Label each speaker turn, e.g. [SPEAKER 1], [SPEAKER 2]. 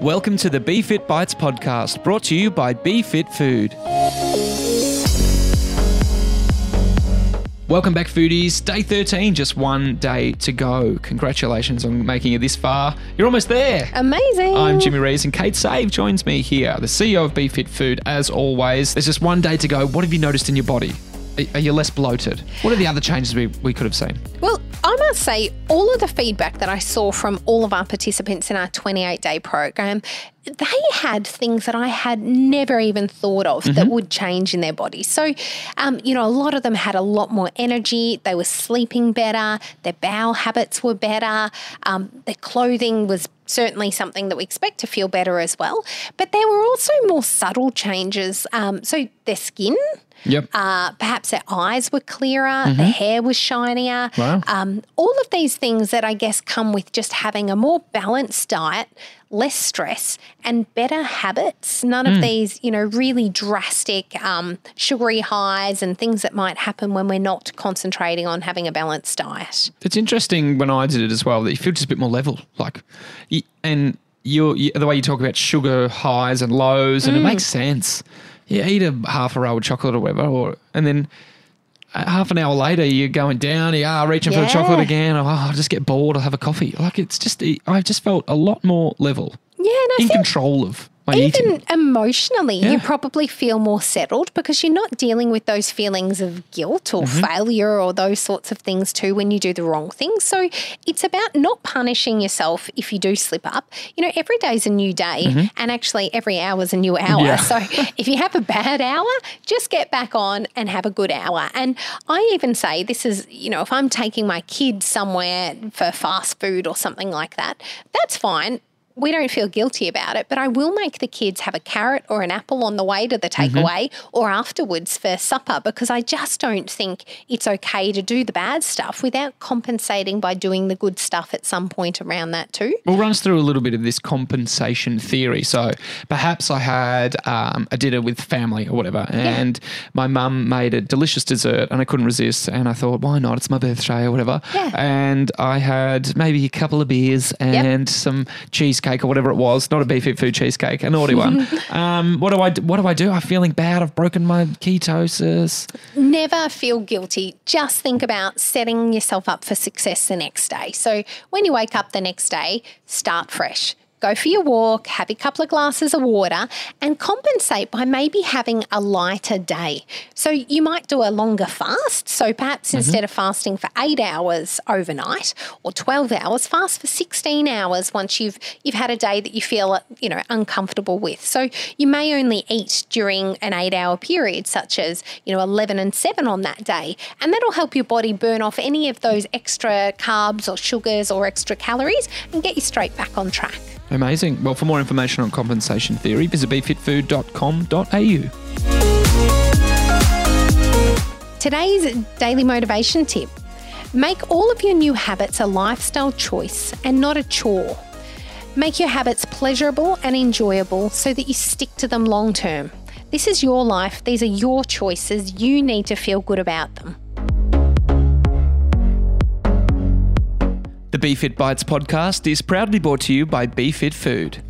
[SPEAKER 1] Welcome to the BeFit Bites podcast, brought to you by BeFit Food. Welcome back, foodies. Day 13, just one day to go. Congratulations on making it this far. You're almost there.
[SPEAKER 2] Amazing.
[SPEAKER 1] I'm Jimmy Rees and Kate Save joins me here, the CEO of BeFit Food, as always. There's just one day to go. What have you noticed in your body? Are- you less bloated? What are the other changes we, we could have seen?
[SPEAKER 2] Well, I must say, all of the feedback that I saw from all of our participants in our 28 day program, they had things that I had never even thought of that would change in their body. So, um, you know, a lot of them had a lot more energy. They were sleeping better. Their bowel habits were better. Um, their clothing was certainly something that we expect to feel better as well. But there were also more subtle changes. Um, so, their skin.
[SPEAKER 1] Yep.
[SPEAKER 2] Uh, perhaps their eyes were clearer, their hair was shinier.
[SPEAKER 1] Wow.
[SPEAKER 2] Um, all of these things that I guess come with just having a more balanced diet, less stress, and better habits. None of these, you know, really drastic um, sugary highs and things that might happen when we're not concentrating on having a balanced diet.
[SPEAKER 1] It's interesting when I did it as well that you feel just a bit more level, like, and you you the way you talk about sugar highs and lows, and it makes sense. You eat a half a roll of chocolate or whatever, or and then half an hour later you're going down, you are reaching for the chocolate again. Oh, I'll just get bored. I'll have a coffee. Like it's just I just felt a lot more level,
[SPEAKER 2] Yeah, and I
[SPEAKER 1] in
[SPEAKER 2] think
[SPEAKER 1] control of my eating.
[SPEAKER 2] even emotionally,
[SPEAKER 1] Yeah.
[SPEAKER 2] you probably feel more settled because you're not dealing with those feelings of guilt or
[SPEAKER 1] Mm-hmm.
[SPEAKER 2] failure or those sorts of things too when you do the wrong thing. So it's about not punishing yourself if you do slip up. You know, every day's a new day, and actually every hour's a new hour.
[SPEAKER 1] Mm-hmm. Yeah.
[SPEAKER 2] So if you have a bad hour, just get back on and have a good hour. And I even say this is, you know, if I'm taking my kids somewhere for fast food or something like that, that's fine we don't feel guilty about it, but I will make the kids have a carrot or an apple on the way to the takeaway or afterwards for supper because I just don't think it's okay to do the bad stuff without compensating by doing the good stuff at some point around that too.
[SPEAKER 1] We'll run us through a little bit of this compensation theory. So perhaps I had um, a dinner with family or whatever, and my mum made a delicious dessert, and I couldn't resist. And I thought, why not? It's my birthday or whatever.
[SPEAKER 2] Yeah.
[SPEAKER 1] And I had maybe a couple of beers and some cheesecake or whatever it was, not a BeFit Food cheesecake, a naughty one. um, what do I do? What do I do? I'm feeling bad. I've broken my ketosis.
[SPEAKER 2] Never feel guilty. Just think about setting yourself up for success the next day. So when you wake up the next day, start fresh. Go for your walk, have a couple of glasses of water, and compensate by maybe having a lighter day. So you might do a longer fast. So perhaps mm-hmm. instead of fasting for eight hours overnight or 12 hours, fast for 16 hours once you've you've had a day that you feel you know uncomfortable with. So you may only eat during an eight hour period, such as you know 11 and 7 on that day, and that'll help your body burn off any of those extra carbs or sugars or extra calories and get you straight back on track.
[SPEAKER 1] Amazing. Well, for more information on compensation theory, visit befitfood.com.au.
[SPEAKER 2] Today's daily motivation tip make all of your new habits a lifestyle choice and not a chore. Make your habits pleasurable and enjoyable so that you stick to them long term. This is your life, these are your choices. You need to feel good about them.
[SPEAKER 1] BeFit Bites podcast is proudly brought to you by BeFit Food.